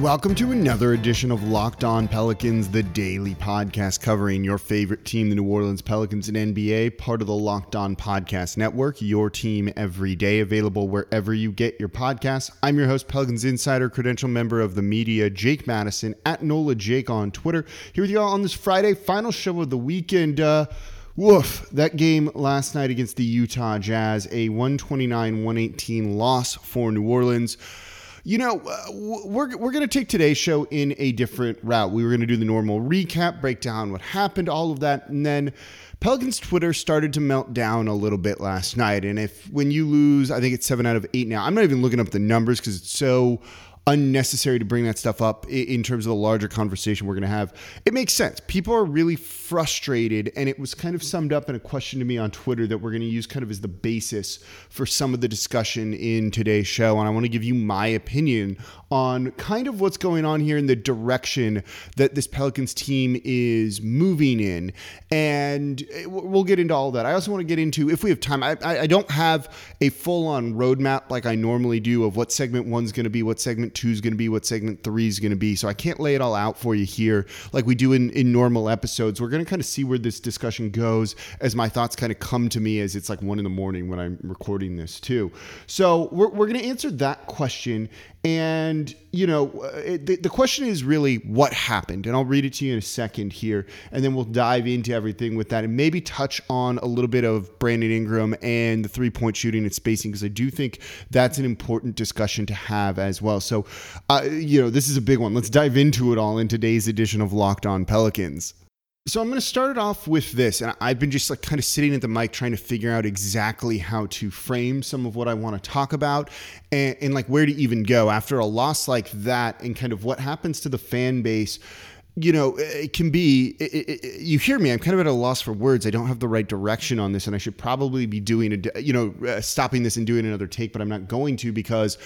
Welcome to another edition of Locked On Pelicans, the daily podcast covering your favorite team, the New Orleans Pelicans and NBA, part of the Locked On Podcast Network, your team every day, available wherever you get your podcasts. I'm your host, Pelicans Insider, credential member of the media, Jake Madison, at NOLA Jake on Twitter. Here with you all on this Friday, final show of the weekend. Uh, Woof, that game last night against the Utah Jazz, a 129 118 loss for New Orleans. You know, uh, we're, we're going to take today's show in a different route. We were going to do the normal recap, break down what happened, all of that. And then Pelicans Twitter started to melt down a little bit last night. And if when you lose, I think it's seven out of eight now, I'm not even looking up the numbers because it's so unnecessary to bring that stuff up in terms of the larger conversation we're going to have. It makes sense. People are really frustrated, and it was kind of summed up in a question to me on Twitter that we're going to use kind of as the basis for some of the discussion in today's show. And I want to give you my opinion on kind of what's going on here in the direction that this Pelicans team is moving in. And eh, we'll get into all that. I also want to get into, if we have time, I, I don't have a full on roadmap like I normally do of what segment one's going to be, what segment two is going to be, what segment three is going to be. So I can't lay it all out for you here like we do in, in normal episodes. We're going to kind of see where this discussion goes as my thoughts kind of come to me as it's like one in the morning when I'm recording this too. So we're, we're going to answer that question and, you know, uh, it, the, the question is really what happened. And I'll read it to you in a second here. And then we'll dive into everything with that and maybe touch on a little bit of Brandon Ingram and the three point shooting and spacing, because I do think that's an important discussion to have as well. So, uh, you know, this is a big one. Let's dive into it all in today's edition of Locked On Pelicans. So I'm going to start it off with this, and I've been just like kind of sitting at the mic trying to figure out exactly how to frame some of what I want to talk about, and, and like where to even go after a loss like that, and kind of what happens to the fan base you know, it can be, it, it, you hear me, I'm kind of at a loss for words. I don't have the right direction on this, and I should probably be doing a, you know, uh, stopping this and doing another take, but I'm not going to because,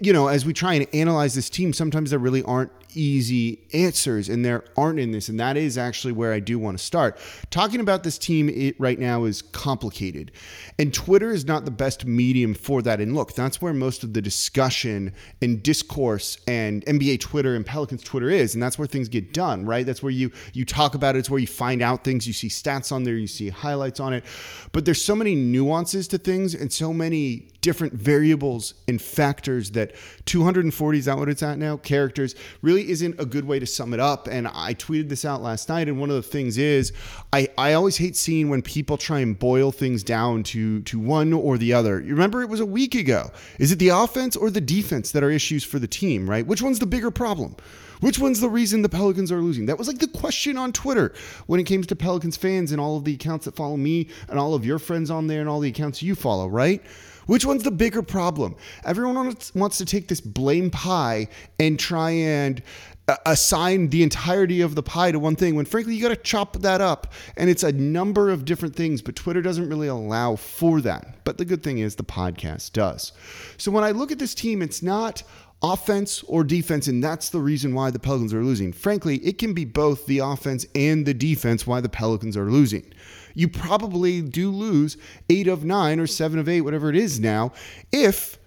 you know, as we try and analyze this team, sometimes there really aren't easy answers, and there aren't in this. And that is actually where I do want to start. Talking about this team it, right now is complicated, and Twitter is not the best medium for that. And look, that's where most of the discussion and discourse and NBA Twitter and Pelicans Twitter is, and that's where things get done, right? That's where you you talk about it. It's where you find out things. You see stats on there. You see highlights on it. But there's so many nuances to things and so many different variables and factors that 240 is that what it's at now. Characters really isn't a good way to sum it up. And i tweeted this out last night and one of the things is i, I always hate seeing when people try and boil things down to to one or the other. You remember it was a week ago. Is it the offense or the defense that are issues for the team right? Which one's the bigger problem? Which one's the reason the Pelicans are losing? That was like the question on Twitter when it came to Pelicans fans and all of the accounts that follow me and all of your friends on there and all the accounts you follow, right? Which one's the bigger problem? Everyone wants to take this blame pie and try and uh, assign the entirety of the pie to one thing when frankly you got to chop that up. And it's a number of different things but twitter doesn't really allow for that. But the good thing is the podcast does. So when i look at this team it's not offense or defense and that's the reason why the pelicans are losing. Frankly it can be both the offense and the defense why the pelicans are losing you probably do lose eight of nine or seven of eight, whatever it is now, if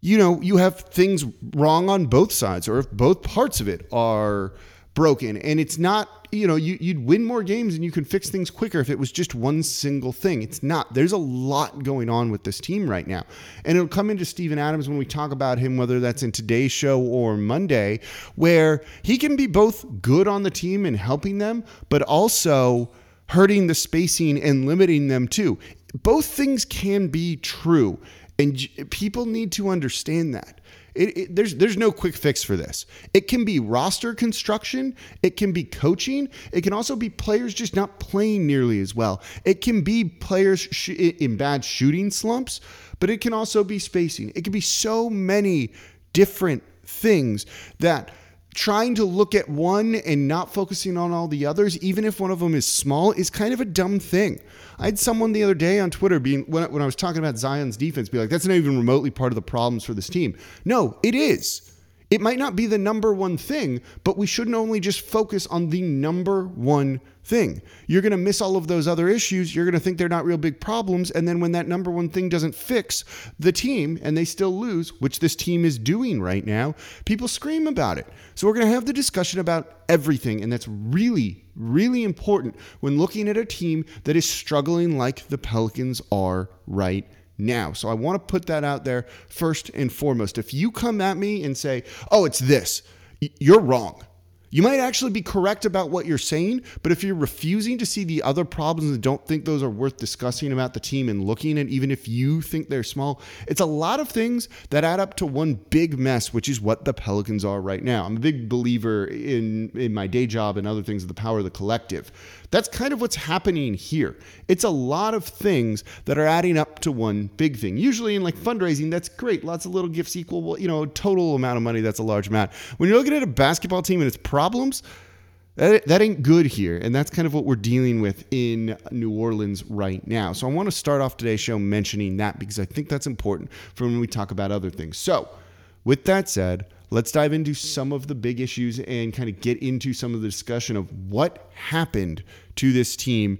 you know you have things wrong on both sides or if both parts of it are broken. And it's not you know you, you'd win more games and you can fix things quicker if it was just one single thing. It's not. There's a lot going on with this team right now. And it'll come into Steven Adams when we talk about him whether that's in today's show or Monday where he can be both good on the team and helping them but also hurting the spacing and limiting them too. Both things can be true, and people need to understand that. It, it, there's there's no quick fix for this. It can be roster construction, it can be coaching, it can also be players just not playing nearly as well. It can be players sh- in bad shooting slumps, but it can also be spacing. It can be so many different things that trying to look at one and not focusing on all the others, even if one of them is small, is kind of a dumb thing. I had someone the other day on Twitter being when, when I was talking about Zion's defense, be like, "That's not even remotely part of the problems for this team." No, it is. It might not be the number one thing, but we shouldn't only just focus on the number one thing. You're going to miss all of those other issues. You're going to think they're not real big problems. And then when that number one thing doesn't fix the team and they still lose, which this team is doing right now, people scream about it. So we're going to have the discussion about everything. And that's really, really important when looking at a team that is struggling like the Pelicans are right now. So I want to put that out there first and foremost. If you come at me and say, oh, it's this, you're wrong. You might actually be correct about what you're saying, but if you're refusing to see the other problems and don't think those are worth discussing about the team and looking at, even if you think they're small, it's a lot of things that add up to one big mess, which is what the Pelicans are right now. I'm a big believer in, in my day job and other things of the power of the collective. That's kind of what's happening here. It's a lot of things that are adding up to one big thing. Usually in like fundraising, that's great. Lots of little gifts equal, you know, total amount of money, that's a large amount. When you're looking at a basketball team and its problems, that, that ain't good here. And that's kind of what we're dealing with in New Orleans right now. So I want to start off today's show mentioning that because I think that's important for when we talk about other things. So, with that said, let's dive into some of the big issues and kind of get into some of the discussion of what happened to this team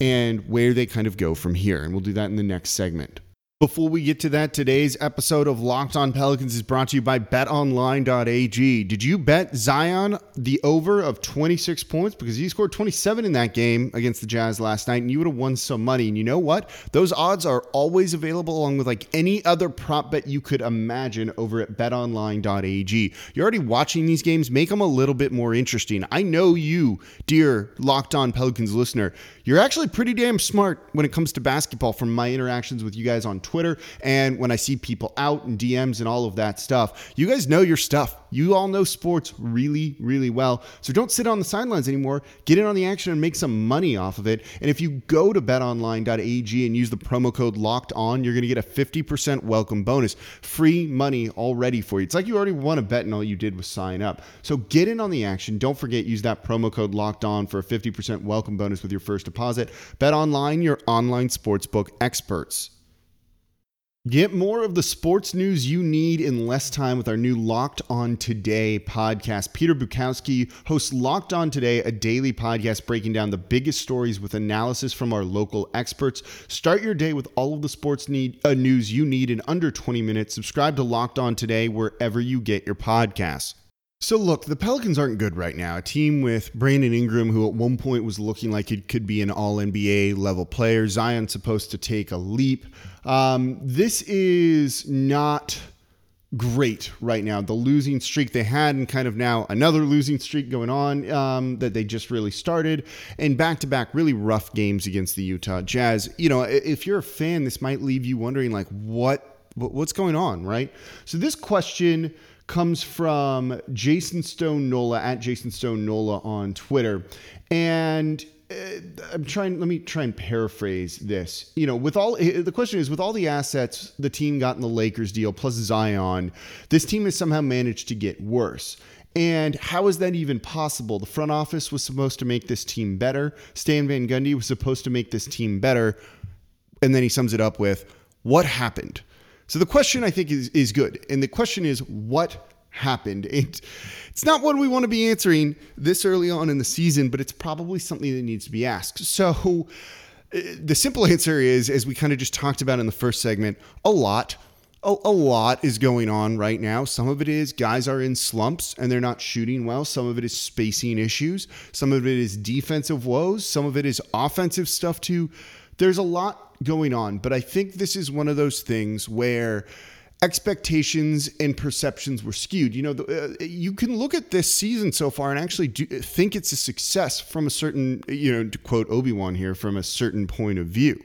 and where they kind of go from here. And we'll do that in the next segment. Before we get to that, today's episode of Locked On Pelicans is brought to you by betonline.ag. Did you bet Zion the over of 26 points? Because he scored 27 in that game against the Jazz last night, and you would have won some money. And you know what? Those odds are always available along with like any other prop bet you could imagine over at betonline.ag. You're already watching these games, make them a little bit more interesting. I know you, dear Locked On Pelicans listener, you're actually pretty damn smart when it comes to basketball from my interactions with you guys on Twitter and when I see people out in DMs and all of that stuff. You guys know your stuff. You all know sports really, really well. So don't sit on the sidelines anymore. Get in on the action and make some money off of it. And if you go to betonline.ag and use the promo code locked on, you're going to get a 50% welcome bonus. Free money already for you. It's like you already won a bet and all you did was sign up. So get in on the action. Don't forget, use that promo code locked on for a 50% welcome bonus with your first deposit. Bet online, your online sportsbook experts. Get more of the sports news you need in less time with our new Locked On Today podcast. Peter Bukowski hosts Locked On Today, a daily podcast breaking down the biggest stories with analysis from our local experts. Start your day with all of the sports need, uh, news you need in under 20 minutes. Subscribe to Locked On Today wherever you get your podcasts. So, look, the Pelicans aren't good right now. A team with Brandon Ingram, who at one point was looking like it could be an all NBA level player. Zion's supposed to take a leap. Um, this is not great right now. The losing streak they had, and kind of now another losing streak going on um, that they just really started, and back to back really rough games against the Utah Jazz. You know, if you're a fan, this might leave you wondering, like, what what's going on, right? So, this question comes from Jason Stone Nola at Jason Stone Nola on Twitter. And uh, I'm trying, let me try and paraphrase this. You know, with all the question is with all the assets the team got in the Lakers deal plus Zion, this team has somehow managed to get worse. And how is that even possible? The front office was supposed to make this team better. Stan Van Gundy was supposed to make this team better. And then he sums it up with what happened? So the question I think is is good, and the question is what happened. It, it's not one we want to be answering this early on in the season, but it's probably something that needs to be asked. So uh, the simple answer is, as we kind of just talked about in the first segment, a lot. A, a, lot is going on right now. Some of it is guys are in slumps and they're not shooting well. Some of it is spacing issues. Some of it is defensive woes. Some of it is offensive stuff too. There's a lot going on. But I think this is one of those things where expectations and perceptions were skewed. You know, the, uh, you can look at this season so far and actually do, think it's a success from a certain, you know, to quote Obi Wan here, from a certain point of view.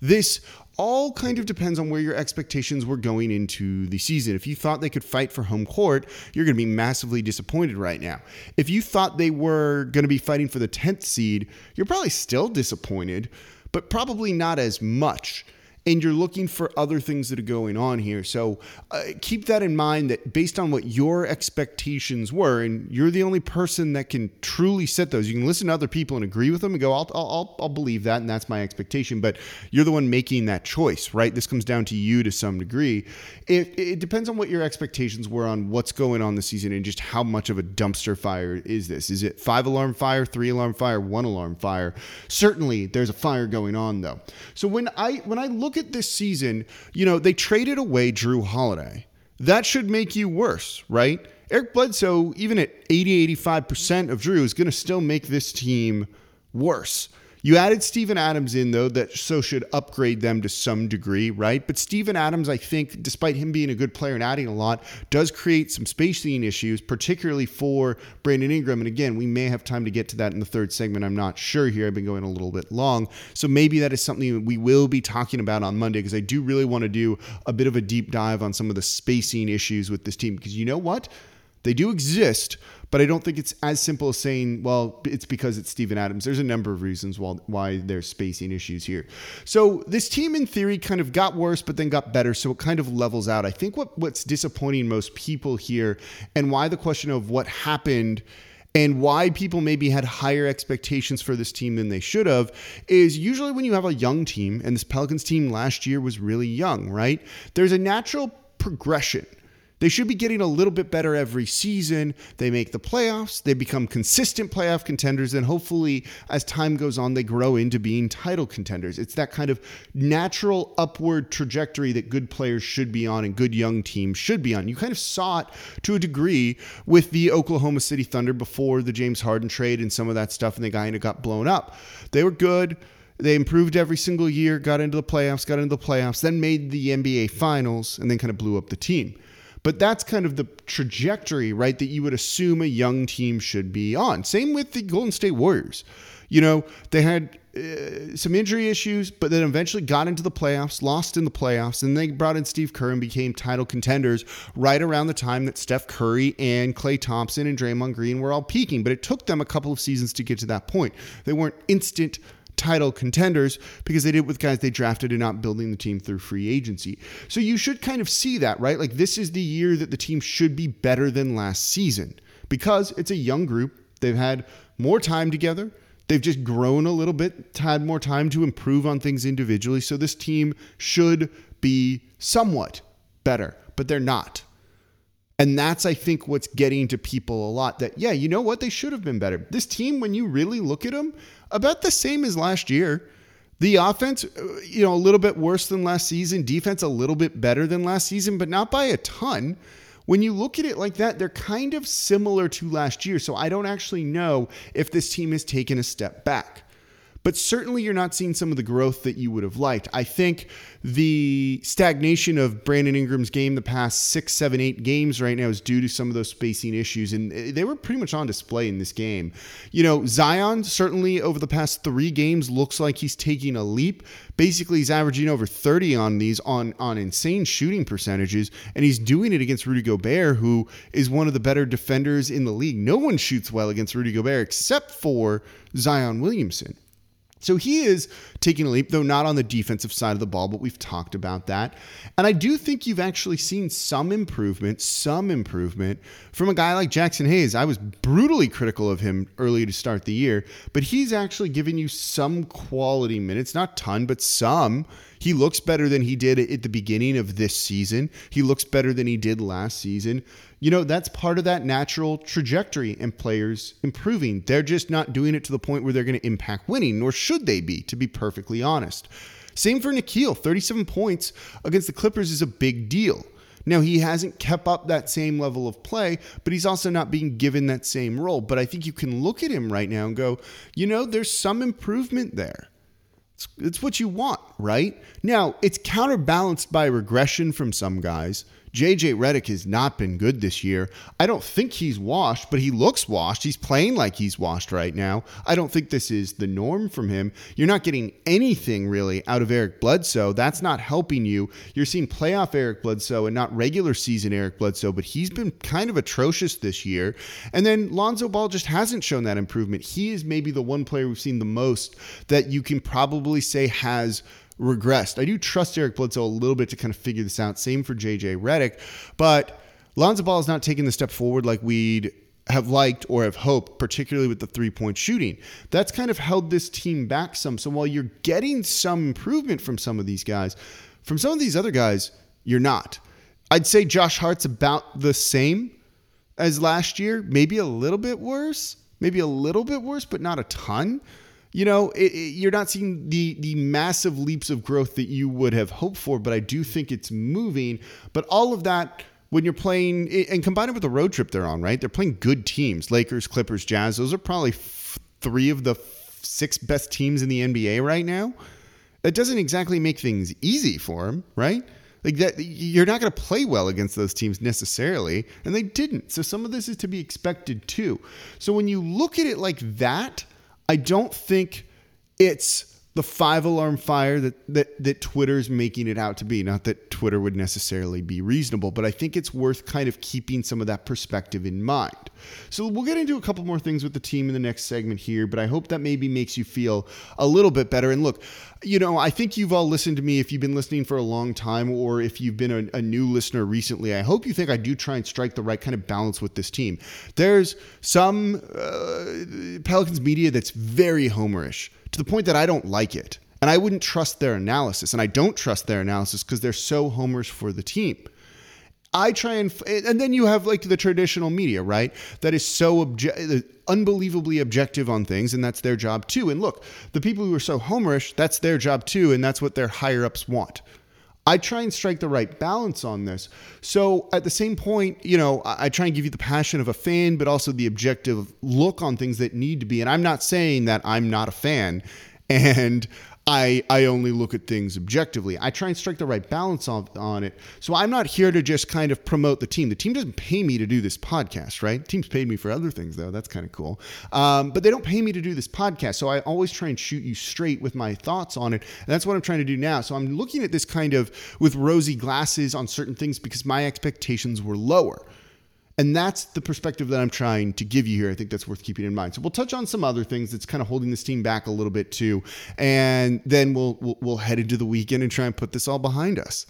This all kind of depends on where your expectations were going into the season. If you thought they could fight for home court, you're going to be massively disappointed right now. If you thought they were going to be fighting for the 10th seed, you're probably still disappointed but probably not as much. And you're looking for other things that are going on here. So uh, keep that in mind that based on what your expectations were, and you're the only person that can truly set those. You can listen to other people and agree with them and go, I'll, I'll, I'll believe that, and that's my expectation. But you're the one making that choice, right? This comes down to you to some degree. It, it depends on what your expectations were on what's going on this season and just how much of a dumpster fire is this. Is it five alarm fire, three alarm fire, one alarm fire? Certainly, there's a fire going on though. So when I when I look at this season, you know they traded away Jrue Holiday. That should make you worse, right? Eric Bledsoe, even at 80, 85% of Jrue, is going to still make this team worse. You added Steven Adams in, though, that so should upgrade them to some degree, right? But Steven Adams, I think, despite him being a good player and adding a lot, does create some spacing issues, particularly for Brandon Ingram. And again, we may have time to get to that in the third segment. I'm not sure here. I've been going a little bit long. So maybe that is something we will be talking about on Monday because I do really want to do a bit of a deep dive on some of the spacing issues with this team. Because you know what? They do exist, but I don't think it's as simple as saying, well, it's because it's Steven Adams. There's a number of reasons why there's spacing issues here. So this team, in theory, kind of got worse, but then got better. So it kind of levels out. I think what, what's disappointing most people here, and why the question of what happened and why people maybe had higher expectations for this team than they should have is usually when you have a young team, and this Pelicans team last year was really young, right? There's a natural progression they should be getting a little bit better every season. They make the playoffs, they become consistent playoff contenders, and hopefully, as time goes on, they grow into being title contenders. It's that kind of natural upward trajectory that good players should be on and good young teams should be on. You kind of saw it to a degree with the Oklahoma City Thunder before the James Harden trade and some of that stuff, and they kind of got blown up. They were good. They improved every single year, got into the playoffs, got into the playoffs, then made the NBA finals, and then kind of blew up the team. But that's kind of the trajectory, right, that you would assume a young team should be on. Same with the Golden State Warriors. You know, they had uh, some injury issues, but then eventually got into the playoffs, lost in the playoffs, and they brought in Steve Kerr and became title contenders right around the time that Steph Curry and Klay Thompson and Draymond Green were all peaking. But it took them a couple of seasons to get to that point. They weren't instant title contenders because they did it with guys they drafted and not building the team through free agency. So you should kind of see that, right? Like this is the year that the team should be better than last season because it's a young group. They've had more time together. They've just grown a little bit, had more time to improve on things individually. So this team should be somewhat better, but they're not. And that's, I think, what's getting to people a lot that, yeah, you know what? They should have been better. This team, when you really look at them, about the same as last year. The offense, uh, you know, a little bit worse than last season. Defense, a little bit better than last season, but not by a ton. When you look at it like that, they're kind of similar to last year. So I don't actually know if this team has taken a step back but certainly you're not seeing some of the growth that you would have liked. I think the stagnation of Brandon Ingram's game the past six, seven, eight games right now is due to some of those spacing issues, and they were pretty much on display in this game. You know, Zion certainly over the past three games looks like he's taking a leap. Basically, he's averaging over 30 on these on on insane shooting percentages, and he's doing it against Rudy Gobert, who is one of the better defenders in the league. No one shoots well against Rudy Gobert except for Zion Williamson. So he is taking a leap, though not on the defensive side of the ball, but we've talked about that. And I do think you've actually seen some improvement, some improvement from a guy like Jaxson Hayes. I was brutally critical of him early to start the year, but he's actually given you some quality minutes, not ton, but some. He looks better than he did at the beginning of this season. He looks better than he did last season you know, that's part of that natural trajectory and players improving. They're just not doing it to the point where they're going to impact winning, nor should they be, to be perfectly honest. Same for Nickeil. 37 points against the Clippers is a big deal. Now, he hasn't kept up that same level of play, but he's also not being given that same role. But I think you can look at him right now and go, you know, there's some improvement there. It's, it's what you want, right? Now, it's counterbalanced by regression from some guys. JJ Redick has not been good this year. I don't think he's washed, but he looks washed. He's playing like he's washed right now. I don't think this is the norm from him. You're not getting anything really out of Eric Bledsoe. That's not helping you. You're seeing playoff Eric Bledsoe and not regular season Eric Bledsoe, but he's been kind of atrocious this year. And then Lonzo Ball just hasn't shown that improvement. He is maybe the one player we've seen the most that you can probably say has regressed. I do trust Eric Bledsoe a little bit to kind of figure this out. Same for JJ Redick, but Lonzo Ball is not taking the step forward like we'd have liked or have hoped, particularly with the three point shooting. That's kind of held this team back some. So while you're getting some improvement from some of these guys, from some of these other guys, you're not. I'd say Josh Hart's about the same as last year, maybe a little bit worse, maybe a little bit worse, but not a ton. You know, it, it, you're not seeing the the massive leaps of growth that you would have hoped for, but I do think it's moving. But all of that when you're playing and combine it with the road trip they're on, right? They're playing good teams Lakers, Clippers, Jazz. Those are probably f- three of the f- six best teams in the NBA right now. That doesn't exactly make things easy for them, right? Like that, you're not going to play well against those teams necessarily, and they didn't. So some of this is to be expected too. So when you look at it like that, I don't think it's the five alarm fire that that that Twitter's making it out to be. Not that Twitter would necessarily be reasonable, but I think it's worth kind of keeping some of that perspective in mind. So we'll get into a couple more things with the team in the next segment here, but I hope that maybe makes you feel a little bit better. And look, you know, I think you've all listened to me if you've been listening for a long time or if you've been a, a new listener recently. I hope you think I do try and strike the right kind of balance with this team. There's some uh, Pelicans media that's very homerish to the point that I don't like it. And I wouldn't trust their analysis. And I don't trust their analysis because they're so homers for the team. I try and and then you have like the traditional media, right? That is so obje- uh, unbelievably objective on things, and that's their job too. And look, the people who are so homerish, that's their job too, and that's what their higher ups want. I try and strike the right balance on this. So at the same point, you know, I try and give you the passion of a fan, but also the objective look on things that need to be. And I'm not saying that I'm not a fan and I, I only look at things objectively. I try and strike the right balance on, on it. So I'm not here to just kind of promote the team. The team doesn't pay me to do this podcast, right? Team's paid me for other things, though. That's kind of cool. Um, but they don't pay me to do this podcast. So I always try and shoot you straight with my thoughts on it. And that's what I'm trying to do now. So I'm looking at this kind of with rosy glasses on certain things because my expectations were lower. And that's the perspective that I'm trying to give you here. I think that's worth keeping in mind. So we'll touch on some other things that's kind of holding this team back a little bit too, and then we'll we'll, we'll head into the weekend and try and put this all behind us.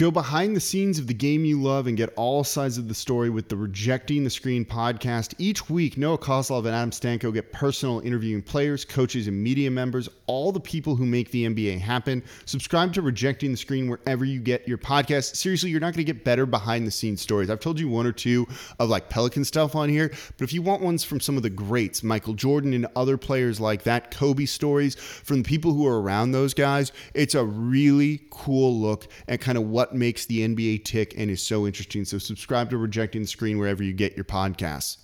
Go behind the scenes of the game you love and get all sides of the story with the Rejecting the Screen podcast. Each week, Noah Kozlov and Adam Stanko get personal interviewing players, coaches, and media members, all the people who make the NBA happen. Subscribe to Rejecting the Screen wherever you get your podcast. Seriously, you're not going to get better behind the scenes stories. I've told you one or two of like Pelican stuff on here, but if you want ones from some of the greats, Michael Jordan and other players like that, Kobe stories from the people who are around those guys, it's a really cool look at kind of what what makes the NBA tick and is so interesting. So subscribe to Rejecting the Screen wherever you get your podcasts.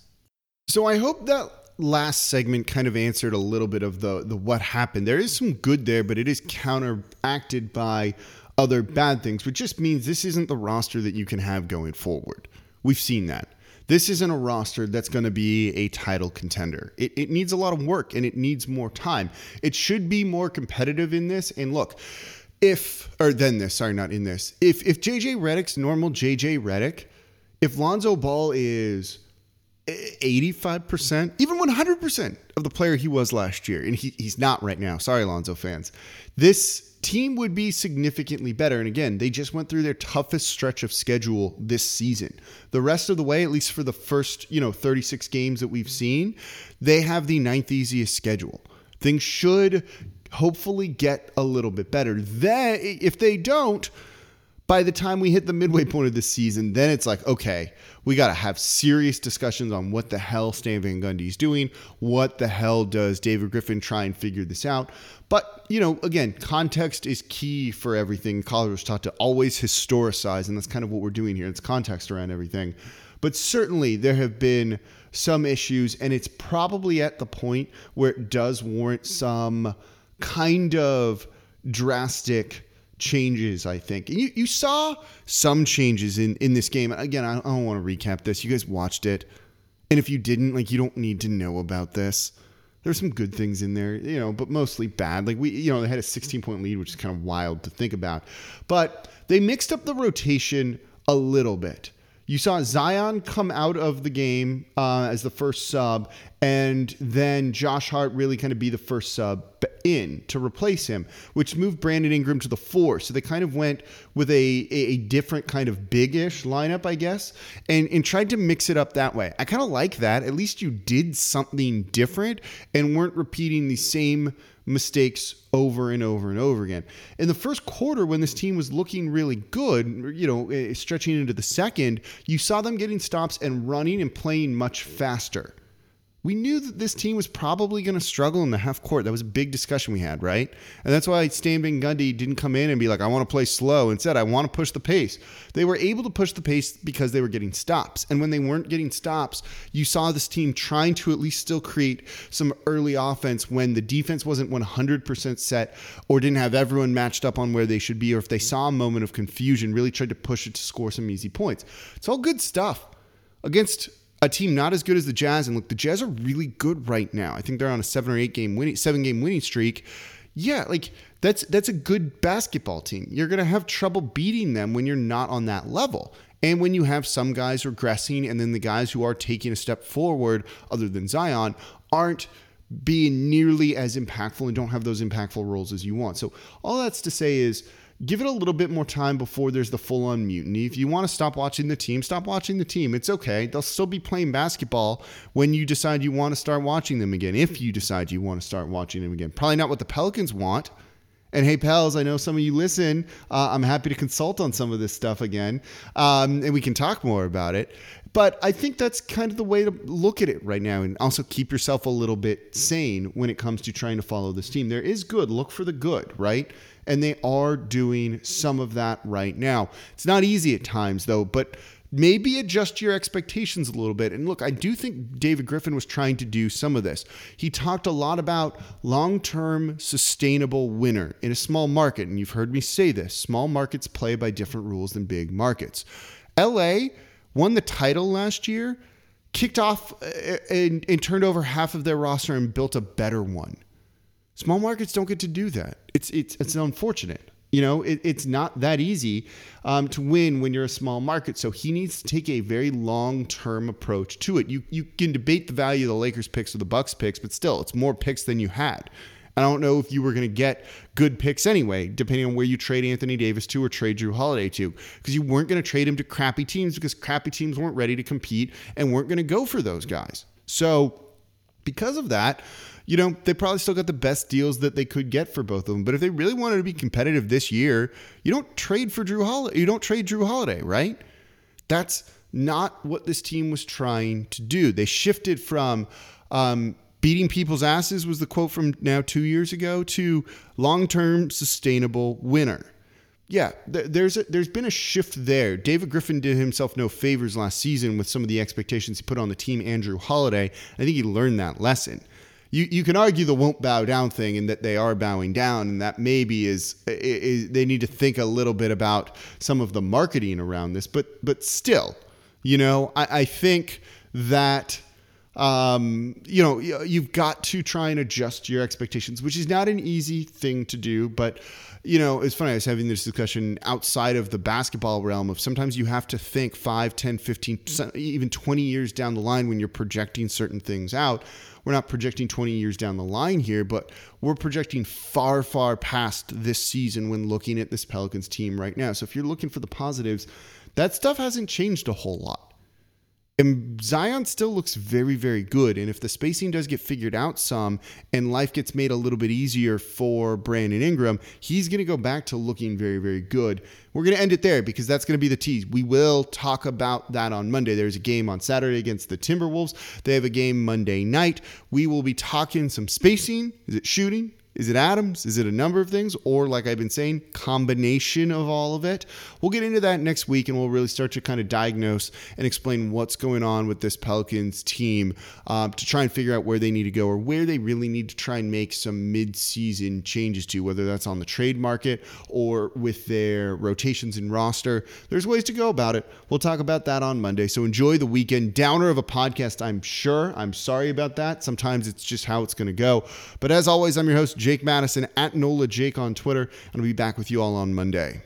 So I hope that last segment kind of answered a little bit of the the what happened. There is some good there, but it is counteracted by other bad things, which just means this isn't the roster that you can have going forward. We've seen that. This isn't a roster that's going to be a title contender. It, it needs a lot of work and it needs more time. It should be more competitive in this. And look, if or then this, sorry, not in this. If if JJ Redick's normal JJ Redick, if Lonzo Ball is 85%, even 100% of the player he was last year, and he, he's not right now. Sorry, Lonzo fans. This team would be significantly better. And again, they just went through their toughest stretch of schedule this season. The rest of the way, at least for the first, you know, 36 games that we've seen, they have the ninth easiest schedule. Things should hopefully get a little bit better. Then, if they don't, by the time we hit the midway point of the season, then it's like, okay, we got to have serious discussions on what the hell Stan Van Gundy is doing. What the hell does David Griffin try and figure this out? But, you know, again, context is key for everything. College was taught to always historicize, and that's kind of what we're doing here. It's context around everything. But certainly there have been some issues, and it's probably at the point where it does warrant some kind of drastic changes, I think. And you, you saw some changes in, in this game. Again, I don't want to recap this. You guys watched it. And if you didn't, like, you don't need to know about this. There's some good things in there, you know, but mostly bad. Like, we, you know, they had a 16 point lead, which is kind of wild to think about. But they mixed up the rotation a little bit. You saw Zion come out of the game uh, as the first sub, and then Josh Hart really kind of be the first sub in to replace him, which moved Brandon Ingram to the four. So they kind of went with a, a different kind of big-ish lineup, I guess, and, and tried to mix it up that way. I kind of like that. At least you did something different and weren't repeating the same mistakes over and over and over again. In the first quarter, when this team was looking really good, you know, eh, stretching into the second, you saw them getting stops and running and playing much faster we knew that this team was probably going to struggle in the half court. That was a big discussion we had, right? And that's why Stan Van Gundy didn't come in and be like, I want to play slow. Instead, I want to push the pace. They were able to push the pace because they were getting stops. And when they weren't getting stops, you saw this team trying to at least still create some early offense when the defense wasn't 100% set or didn't have everyone matched up on where they should be, or if they saw a moment of confusion, really tried to push it to score some easy points. It's all good stuff against a team not as good as the Jazz. And look, the Jazz are really good right now. I think they're on a seven or eight game winning, seven game winning streak. Yeah, like that's that's a good basketball team. You're gonna have trouble beating them when you're not on that level. And when you have some guys regressing, and then the guys who are taking a step forward, other than Zion, aren't being nearly as impactful and don't have those impactful roles as you want. So all that's to say is give it a little bit more time before there's the full on mutiny. If you want to stop watching the team, stop watching the team. It's okay. They'll still be playing basketball when you decide you want to start watching them again. If you decide you want to start watching them again, probably not what the Pelicans want. And hey, pals, I know some of you listen. Uh, I'm happy to consult on some of this stuff again, um, and we can talk more about it. But I think that's kind of the way to look at it right now, and also keep yourself a little bit sane when it comes to trying to follow this team. There is good. Look for the good, right? and they are doing some of that right now. It's not easy at times, though, but maybe adjust your expectations a little bit. And look, I do think David Griffin was trying to do some of this. He talked a lot about long term sustainable winner in a small market. And you've heard me say this small markets play by different rules than big markets. LA won the title last year, kicked off uh, and, and turned over half of their roster and built a better one. Small markets don't get to do that. It's it's it's unfortunate. You know, it, it's not that easy um, to win when you're a small market. So he needs to take a very long term approach to it. You you can debate the value of the Lakers picks or the Bucks picks, but still, it's more picks than you had. I don't know if you were going to get good picks anyway, depending on where you trade Anthony Davis to or trade Jrue Holiday to, because you weren't going to trade him to crappy teams because crappy teams weren't ready to compete and weren't going to go for those guys. So because of that, you know, they probably still got the best deals that they could get for both of them. But if they really wanted to be competitive this year, you don't trade for Jrue Holiday. You don't trade Jrue Holiday, right? That's not what this team was trying to do. They shifted from um, beating people's asses was the quote from now two years ago to long-term sustainable winner. Yeah, there's a, there's been a shift there. David Griffin did himself no favors last season with some of the expectations he put on the team. Andrew Holiday, I think he learned that lesson you, you can argue the won't bow down thing and that they are bowing down and that maybe is, is, they need to think a little bit about some of the marketing around this but but still you know I, I think that um, you know you've got to try and adjust your expectations which is not an easy thing to do but you know it's funny i was having this discussion outside of the basketball realm of sometimes you have to think 5 10 15 even 20 years down the line when you're projecting certain things out we're not projecting 20 years down the line here, but we're projecting far, far past this season when looking at this Pelicans team right now. So if you're looking for the positives, that stuff hasn't changed a whole lot. And Zion still looks very, very good. And if the spacing does get figured out some and life gets made a little bit easier for Brandon Ingram, he's going to go back to looking very, very good. We're going to end it there because that's going to be the tease. We will talk about that on Monday. There's a game on Saturday against the Timberwolves. They have a game Monday night. We will be talking some spacing. Is it shooting? Is it Adams? Is it a number of things? Or, like I've been saying, combination of all of it? We'll get into that next week and we'll really start to kind of diagnose and explain what's going on with this Pelicans team um, to try and figure out where they need to go or where they really need to try and make some mid-season changes to, whether that's on the trade market or with their rotations and roster. There's ways to go about it. We'll talk about that on Monday. So enjoy the weekend. Downer of a podcast, I'm sure. I'm sorry about that. Sometimes it's just how it's going to go. But as always, I'm your host, Jake Madison at NOLA Jake on Twitter, and I'll be back with you all on Monday.